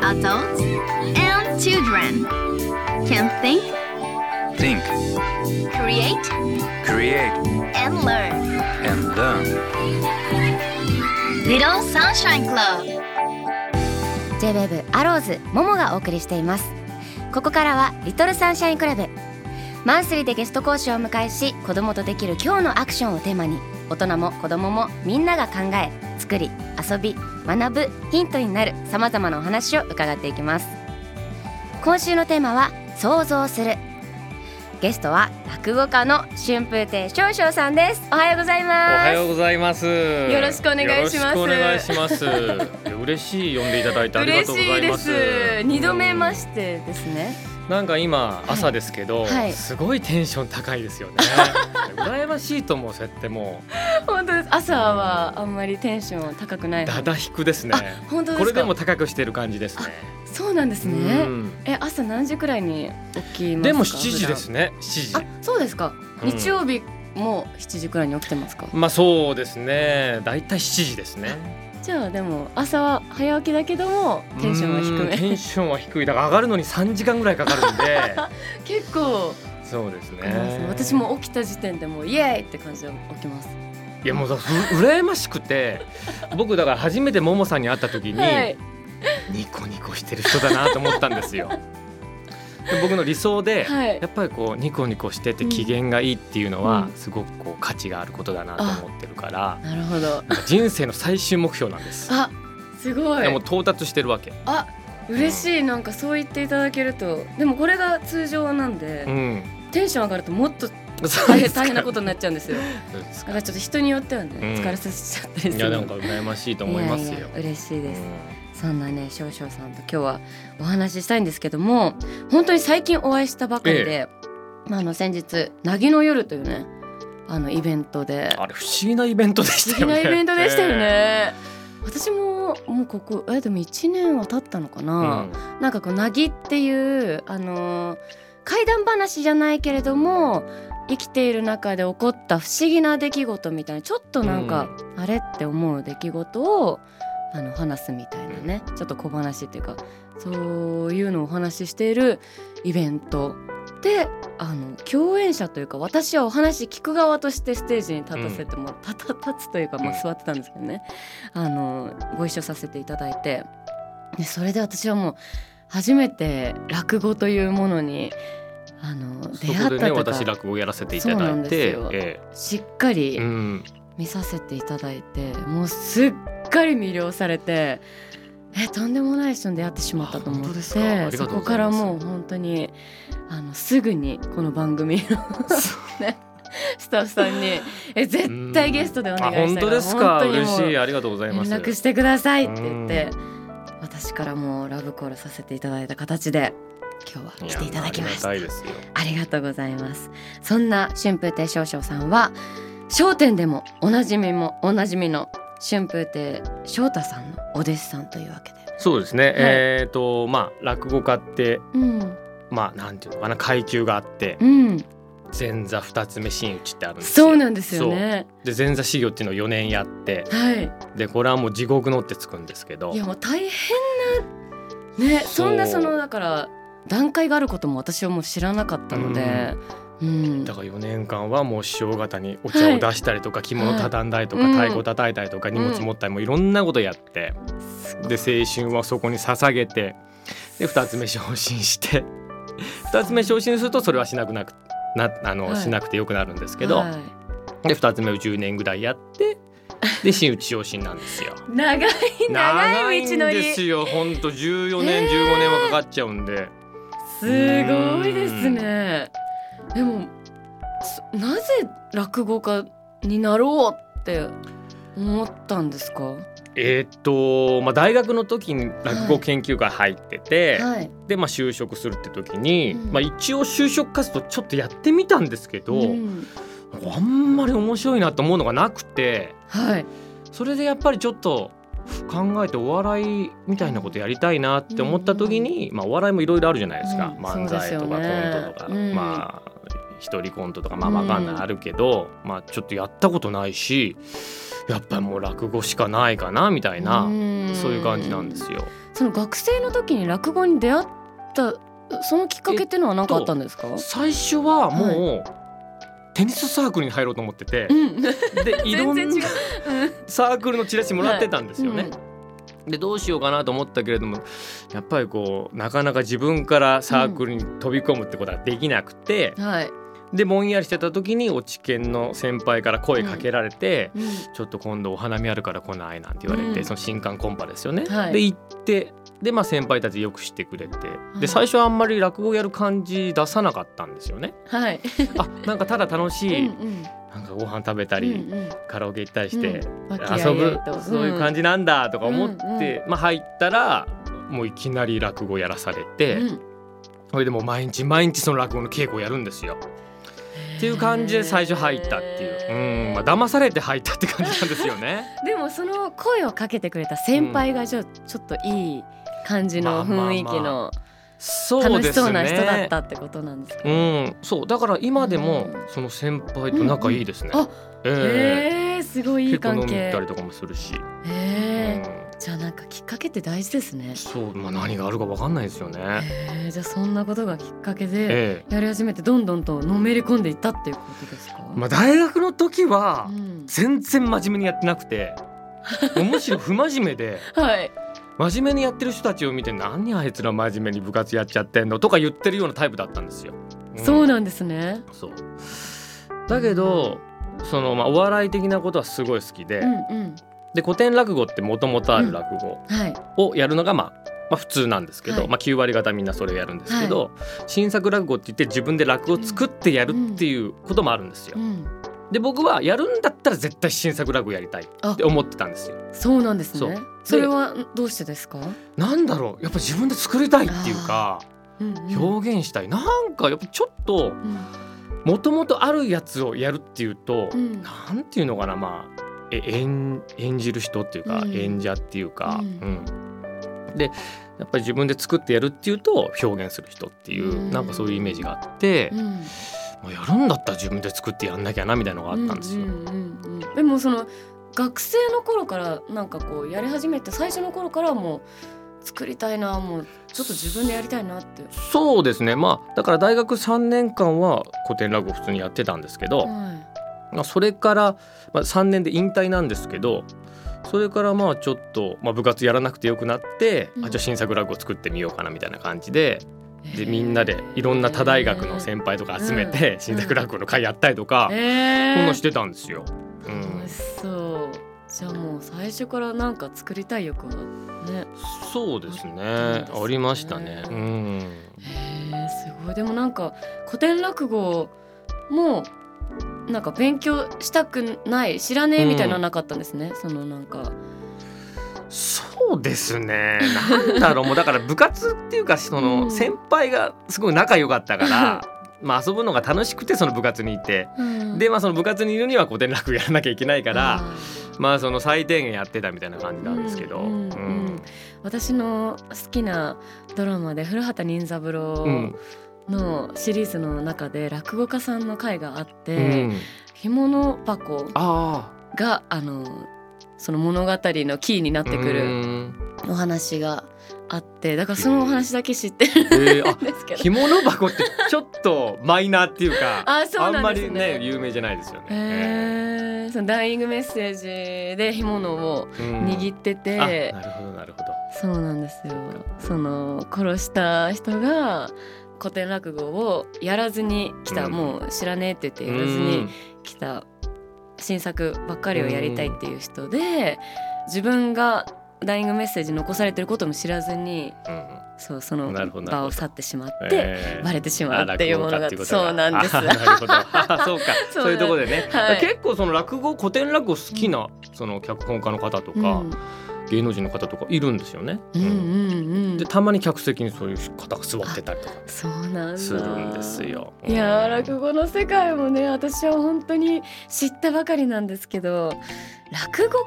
Adults and children can think, Think, create, create, and learn. and learn. Little Sunshine Club J-WAVE アローズモモがお送りしていますここからはリトルサンシャインクラブマンスリーでゲスト講師をお迎えし子供とできる今日のアクションをテーマに大人も子供もみんなが考え作り遊び学ぶヒントになるさまざまなお話を伺っていきます。今週のテーマは想像する。ゲストは落語家の春風亭少々さんです。おはようございおます。はようございます。よろしくお願いします。よろしくお願いします。嬉しい呼んでいただいてありがとうございます。嬉しいです。二度目まししてですねなんか今朝ですけど、はい。すごいテンション高いですよね。羨ましいと思うそうやっても本当です。朝はあんまりテンション高くない。うだだ低くですね。本当ですか？これでも高くしてる感じですね。そうなんですうねん。え朝何時くらいに起きますか？でも7時ですね。7時。そうですか、うん。日曜日も7時くらいに起きてますか？まあそうですね。だいたい7時ですね。じゃあでも朝は早起きだけどもテンションは低うんテめンションは低い。だから上がるのに3時間ぐらいかかるんで。結構そうですねね。私も起きた時点でもうイエーイって感じで起きますいやもうだう羨ましくて 僕だから初めてももさんに会った時に、はいニコニコしてる人だなと思ったんですよ。で僕の理想で、はい。やっぱりこうニコニコしてて機嫌がいいっていうのは、うん。すごくこう価値があることだなと思ってるから、なるほど。人生の最終目標なんです。あすごい。でも到達してるわけ。あ嬉しい。なんかそう言っていただけるとでもこれが通常なんで、うん。テンション上がるともっと大変大変なことになっちゃうんですよ。すか。だからちょっと人によってはね、うん。疲れさせちゃったりする。いやなんか羨ましいと思いますよ。いやいや嬉しいです、うそんなね少々さんと今日はお話ししたいんですけども本当に最近お会いしたばかりで、まああの先日「なぎの夜」というねあのイベントでんあれ不思議なイベントで素したよね。敵なイベントでしたよえね。私ももうここえでも1年は経ったのかえ。な、なんかこうなぎっていうあのー怪談話じゃないけれども生きている中で起こった不思議な出来事みたいなちょっとなんか、あれって思う出来事をあの話すみたいなねちょっと小話っていうかそういうのをお話ししているイベントであの共演者というか私はお話聞く側としてステージに立たせても、たた立つというか、まあ、座ってたんですけどね。あのご一緒させていただいて。でそれで私はもう初めて落語というものにあのそ出会ったこでねというか、私落語やらせていただいて。んですよ、えしっかえりうん。見させていただいて、もうすっかり魅了されてえとんでもない人に出会ってしまったと思ってそうこからもう本当にあのすぐにこの番組の ねスタッフさんにえ絶対ゲストでお願いしたいあ本当ですか？嬉しい。ありがとうございます。連絡してくださいって言って私からもうラブコールさせていただいた形で今日は来ていただきました。いやありがたいですよ。ありがとうございます。そんな春風亭少々さんは商店でもおなじみもおなじみの春風亭昇太さんのお弟子さんというわけで。そうですね、えっ、とまあ落語家ってうん。まあなんていうのかな階級があってうん。前座二つ目真打ちってあるんですよ。そうなんですよね。で前座修行っていうのを4年やってはい。でこれはもう地獄のってつくんですけど。いやもう大変なねそんなそのだから段階があることも私はもう知らなかったのでうんだから4年間はもう師匠方にお茶を出したりとか、着物畳んだりとか、はい太鼓叩いたりとか、荷物持ったりもいろんなことやって、で青春はそこに捧げてで2つ目昇進して2つ目昇進するとそれはしなくなくなあの、はい。しなくてよくなるんですけど、はい。で2つ目を10年ぐらいやってで真打ち昇進なんですよ。長い長い道のんりですよほんと14年、えー15年はかかっちゃうんで。すごいですね。でもそなぜ落語家になろうって思ったんですか？えーっと、まあ、大学の時に落語研究会入ってて、はい。で、まあ、就職するって時に、うんまあ、一応就職活動ちょっとやってみたんですけど、うんあんまり面白いなと思うのがなくてはい。それでやっぱりちょっと考えてお笑いみたいなことやりたいなって思った時に、まあ、お笑いもいろいろあるじゃないですか、うん漫才とかコントとか、うん。まあ一人コントとか。まあわかんない、うんあるけどまあちょっとやったことないしやっぱりもう落語しかないかなみたいな、ん。そういう感じなんですよ。その学生の時に落語に出会ったそのきっかけっていうのは何かあったんですか、最初はもう、テニスサークルに入ろうと思ってて。う、ん。で いろんなサークルのチラシもらってたんですよね。でどうしようかなと思ったけれどもやっぱりこうなかなか自分からサークルに飛び込むってことはできなくて、うんはい、でぼんやりしてた時に落研の先輩から声かけられて、うん。ちょっと今度お花見あるから来ないなんて言われて、うん。その新刊コンパですよね。はい。で行ってでまあ先輩たちよく知ってくれていで最初はあんまり落語やる感じ出さなかったんですよね。はい、あなんかただ楽しうんい、うん。なんかご飯食べたり、うんうん。カラオケ行ったりして、和気あい遊ぶあいと。そういう感じなんだとか思って、うんうん。まあ、入ったらもういきなり落語やらされて、うん。それでもう毎日毎日その落語の稽古をやるんですよ。っていう感じで最初入ったっていう、うん。まあ騙されて入ったって感じなんですよね。でもその声をかけてくれた先輩がちょ,、ちょっといい感じの雰囲気の楽し。そうな人だったってことなんですか、うん、そう。だから今でもうん。その先輩と仲いいですね。うんうん。あええ。へえすごいいい結構飲み関係たりとかもするし。へえうん。じゃあなんかきっかけって大事ですね。そう、まあ、何があるかわかんないですよね。へえじゃあそんなことがきっかけでええ。やり始めてどんどんとのめり込んでいったっていうことですか、まあ、大学の時はうん。全然真面目にやってなくて、もうむしろ不真面目ではい真面目にやってる人たちを見て何あいつら真面目に部活やっちゃってんのとか言ってるようなタイプだったんですよ。ん。そうなんですね。そう。だけどそのまあお笑い的なことはすごい好きで、うんうん。で古典落語ってもともとある落語はい。をやるのがまあまあ普通なんですけど、はい。まあ9割方みんなそれをやるんですけど、新作落語って言って自分で落語を作ってやるっていうこともあるんですよ。う。ん。で僕はやるんだったら絶対新作落語やりたいって思ってたんですよ。そうなんですねそれはどうしてですか、なんだろう。やっぱ自分で作りたいっていうかうんうん。表現したい。なんかやっぱちょっとうん。もともとあるやつをやるっていうと、うん。なんていうのかなまあえ演演じる人っていうか、うん。演者っていうか、ううん。でやっぱり自分で作ってやるっていうと表現する人っていう、うん。なんかそういうイメージがあって、うん。まあ、やるんだったら自分で作ってやんなきゃなみたいなのがあったんですよ。うんうんうんうん。でもその学生の頃からなんかこうやり始めて最初の頃からはもう作りたいなもうちょっと自分でやりたいなって。そうですね。まあだから大学3年間は古典落語普通にやってたんですけど、はまあ、それから、まあ、3年で引退なんですけどそれからまあちょっと、まあ、部活やらなくてよくなって、うん。あじゃあ新作落語作ってみようかなみたいな感じでいでみんなでいろんな他大学の先輩とか集めて、うん。新作落語の会やったりとか、えー、そんなんしてたんですよ。うんじゃあもう最初からなんか作りたい欲はねそうですね。ね。ありましたね。うん。へえすごい。でもなんか古典落語もなんか勉強したくない知らねえみたいななかったんですね、そのなんか。そうですね。なんだろう。もうだから部活っていうかそうん。の先輩がすごい仲良かったから、まあ遊ぶのが楽しくてその部活にいて、でまあその部活にいるには古典落語やらなきゃいけないからあまあその最低限やってたみたいな感じなんですけど。うんうんうん私の好きなドラマで古畑任三う郎ん。のシリーズの中で落語家さんの回があって、うん。干物箱あがあのその物語のキーになあってくるうん。お話があってだからそのお話だけ知ってるえー、あんですけど。干物箱ってちょっとマイナーっていうか あそうなんんまりですねね有名じゃないですよね。へー。そのダイイングメッセージで干物をうん。握ってて、あなるほどなるほど。そうなんですよ。その殺した人が古典落語をやらずに来た、うん。もう知らねえって言ってやらずに来た。新作ばっかりをやりたいっていう人で自分がダイイングメッセージ残されてることも知らずにうんうん。そうその場を去ってしまって、えー。バレてしまうっていうものがそうなんです。あなるほど。あそうか。そういうところでね、はい。結構その落語古典落語好きなその脚本家の方とか、うん。芸能人の方とかいるんですよね。うんうんうん。でたまに客席にそういう方が座ってたりとか。そうなんだ。するんですよ。いや落語の世界もね私は本当に知ったばかりなんですけど落語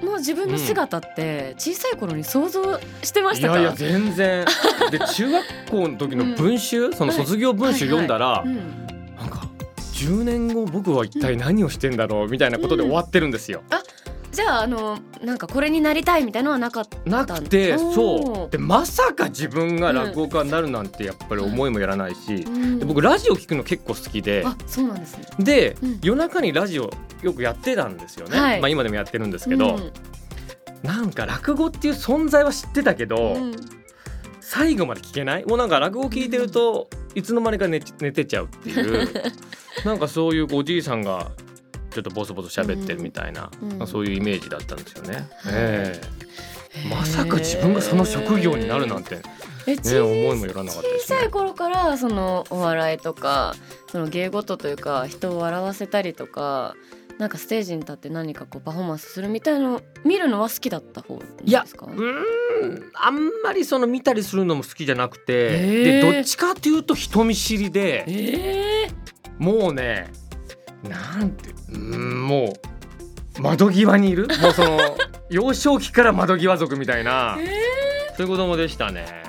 家の自分の姿って小さい頃に想像してましたか、いやいや全然。で 中学校の時の文集、その卒業文集読んだら、うん。なんか10年後僕は一体何をしてんだろうみたいなことで終わってるんですよ。じゃああのなんかこれになりたいみたいのはなかったなくてそう。でまさか自分が落語家になるなんてやっぱり思いもやらないし、うん。で僕ラジオ聞くの結構好きであそうなんですね。で、うん。夜中にラジオよくやってたんですよね、はい。まあ今でもやってるんですけど、うん。なんか落語っていう存在は知ってたけど、うん。最後まで聞けない？もうなんか落語聞いてるといつの間にか寝寝てちゃうっていう。なんかそういうおじいさんがちょっとボソボソ喋ってるみたいな、うんまあそういうイメージだったんですよね。はい。ええ。まさか自分がその職業になるなんて、ね、思いもよらなかったですね。小さい頃からそのお笑いとかその芸事というか人を笑わせたりとかなんかステージに立って何かこうパフォーマンスするみたいのを見るのは好きだった方いやですか？うーん。あんまりその見たりするのも好きじゃなくて、えでーどっちかというと人見知りで。え。もうねなんて。うーんもう窓際にいる？もうその幼少期から窓際族みたいな、そういう子供でしたね。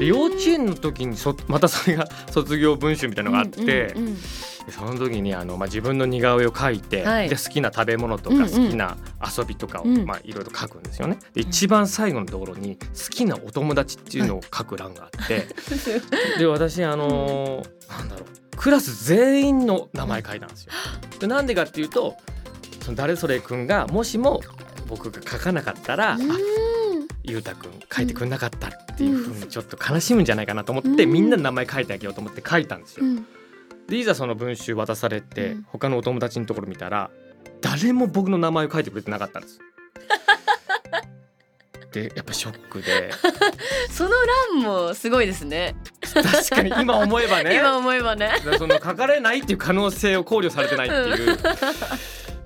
幼稚園の時にそまたそれが 卒業文集みたいなのがあって、うんうんうんでその時にあの、まあ、自分の似顔絵を描いて、はい。で好きな食べ物とうんうん。か好きな遊びとかを、うん。まあ、いろいろ書くんですよね。で一番最後のところに好きなお友達っていうのを書く欄があって、で私あのーなんだろうクラス全員の名前書いたんですよ。でなんでかっていうとその誰それ君がもしも僕が書かなかったら、あうーん書いてくれなかったっていうふうにちょっと悲しむんじゃないかなと思って、うん。みんなの名前書いてあげようと思って書いたんですよ。うん。でいざその文集渡されて、うん。他のお友達のところ見たら誰も僕の名前を書いてくれてなかったんです。でやっぱショックで。その欄もすごいですね確かに 今思えばね。今思えばね。その書かれないっていう可能性を考慮されてないっていう。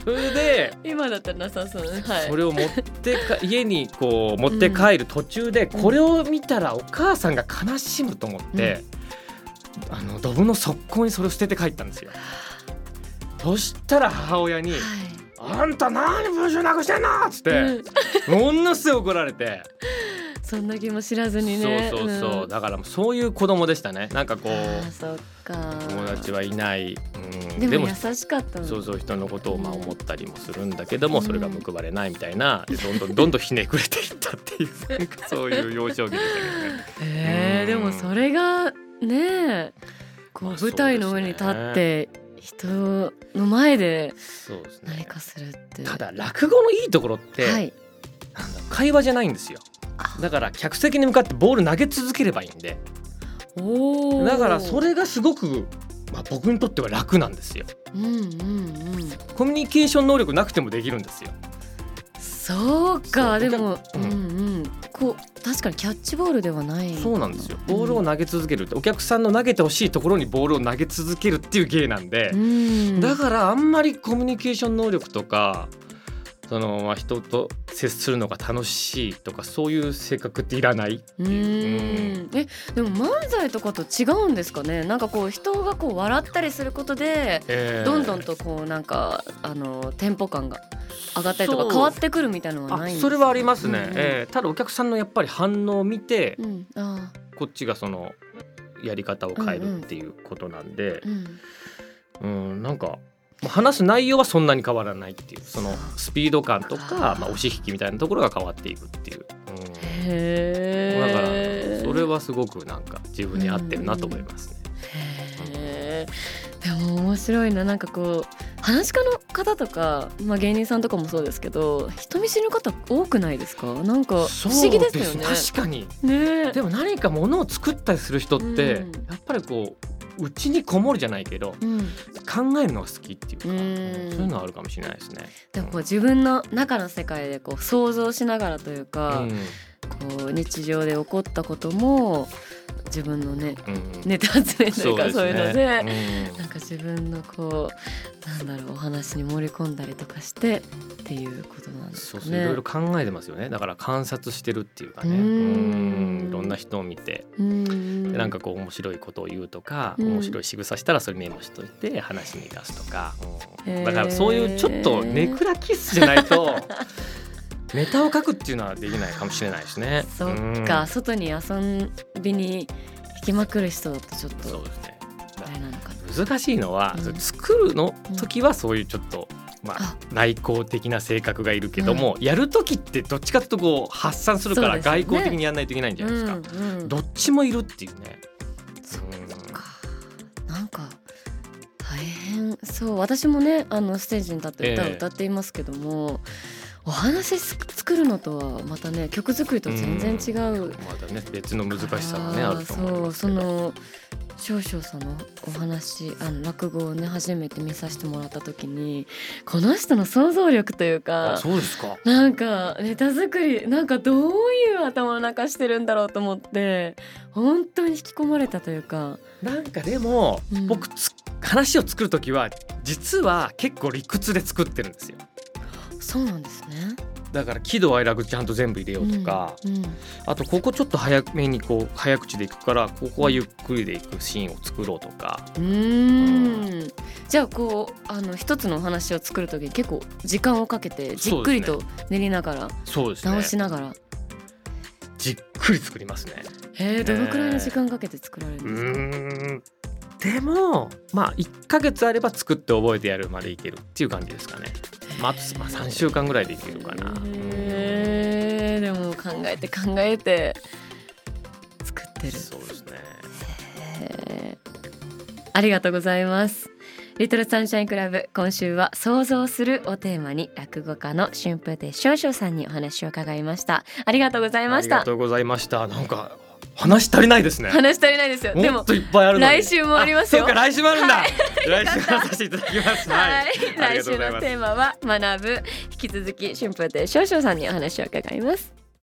それで今だったらなさそう。ねはい。それを持ってか家にこう持って帰る途中でこれを見たらお母さんが悲しむと思って、あのドブの側溝にそれを捨てて帰ったんですよ。そしたら母親にはい「あんた何文章なくしてんの!」っつって、ものすごい怒られて、そんな気も知らずにね。そうそうそう、ん。だからそういう子供でしたね。なんかこあう友達はいない、うん、でも優しかったの。そうそう人のことをまあ思ったりもするんだけども、うん。それが報われないみたいなでどんどんどんどんひねくれていったっていう なんかそういう幼少期でしたけどね。えー、でもそれがねこまあう舞台の上に立って人の前で何かするってただ落語のいいところって、はい。会話じゃないんですよ。あだから客席に向かってボール投げ続ければいいんで。だからそれがすごく、まあ、僕にとっては楽なんですよ。うんうんうん。コミュニケーション能力なくてもできるんですよ。そうかでも、ううんんうん。こう確かにキャッチボールではない。そうなんですよ。ボールを投げ続けるってお客さんの投げてほしいところにボールを投げ続けるっていう芸なんで、うん。だからあんまりコミュニケーション能力とかそのまあ人と接するのが楽しいとかそういう性格っていらないう。ん。えでも漫才とかと違うんですかね？なんかこう人がこう笑ったりすることでえー。どんどんとこうなんかあのテンポ感が上がったりとか変わってくるみたいなのはないんですか？あそれはありますね、うんうん。えーただお客さんのやっぱり反応を見て、うん。あこっちがそのやり方を変えるっていうことなんで。ー、うん。うんなんかまあ話す内容はそんなに変わらないっていうそのスピード感とか、まあ、押し引きみたいなところが変わっていくっていう、うん、へだからえそれはすごくなんか自分に合ってるなと思いますね。でも面白いな。なんかこう話し家の方とか、まあ、芸人さんとかもそうですけど人見知りの方多くないですか？なんか不思議ですよね。確かに。ね。でも何かものを作ったりする人って、うん。やっぱりこううちにこもるじゃないけどうん、考えるのが好きっていうか、うん。そういうのはあるかもしれないですね。でもこう自分の中の世界でこう想像しながらというか、うん。こう日常で起こったことも自分のねうん。ネタ集めというかそう,、いうので、うん。なんか自分のこうなんだろうお話に盛り込んだりとかしてっていうことなんですかね。そうそういろいろ考えてますよね。だから観察してるっていうかね。ううん。ん。いろんな人を見て。うん。でなんかこう面白いことを言うとか、うん。面白い仕草したらそれメモしといて話に出すとか、だからそういうちょっとネクラキッスじゃないとネタを書くっていうのはできないかもしれないですね。そっか、外に遊びに行きまくる人だとちょっうん、そうとですね。あれなのかな。難しいのは、うん。作るの時はそういうちょっと、まああ、内向的な性格がいるけども、やる時ってどっちかというとこう発散するから外交的にやらないといけないんじゃないですか。うんうんどっちもいるっていうね。そうか。なんか大変。そう私もねあのステージに立って歌をええ。歌っていますけども、お話す作るのとはまたね曲作りと全然違うまだね別の難しさがねあるとそうそ。の少々さんのお話あの落語をね初めて見させてもらった時にこの人の想像力というあかそうですか。なんかネタ作りなんかどういう頭の中してるんだろうと思って本当に引き込まれたというかなんかでも、うん僕つ話を作る時は実は結構理屈で作ってるんですよ。そうなんですね。だから喜怒哀楽ちゃんと全部入れようとか、うんうん。あとここちょっと早めにこう早口でいくからここはゆっくりでいくシーンを作ろうとか、うーん。じゃあこうあの一つのお話を作る時に結構時間をかけてじっくりと練りながら、そうですね。直しながら、じっくり作りますね。えー、どのくらいの時間かけて作られるうんですか、でもまあ1ヶ月あれば作って覚えてやるまでいけるっていう感じですかね。まあ、あとまあ3週間ぐらいでいけるかな。へーでも考えて考えて作ってるそうですね。ありがとうございますリトルサンシャインクラブ今週は想像するをテーマに落語家の春風亭少々さんにお話を伺いましたありがとうございまありがしたとうございました。なんか話足りないですね。話足りないですよ。でももっといっぱいある来週もありますよ。そうか来週もあるんだ。はい。来週もさせていただきます。はい、来週のテーマは学ぶ。引き続き春風亭少々さんにお話を伺います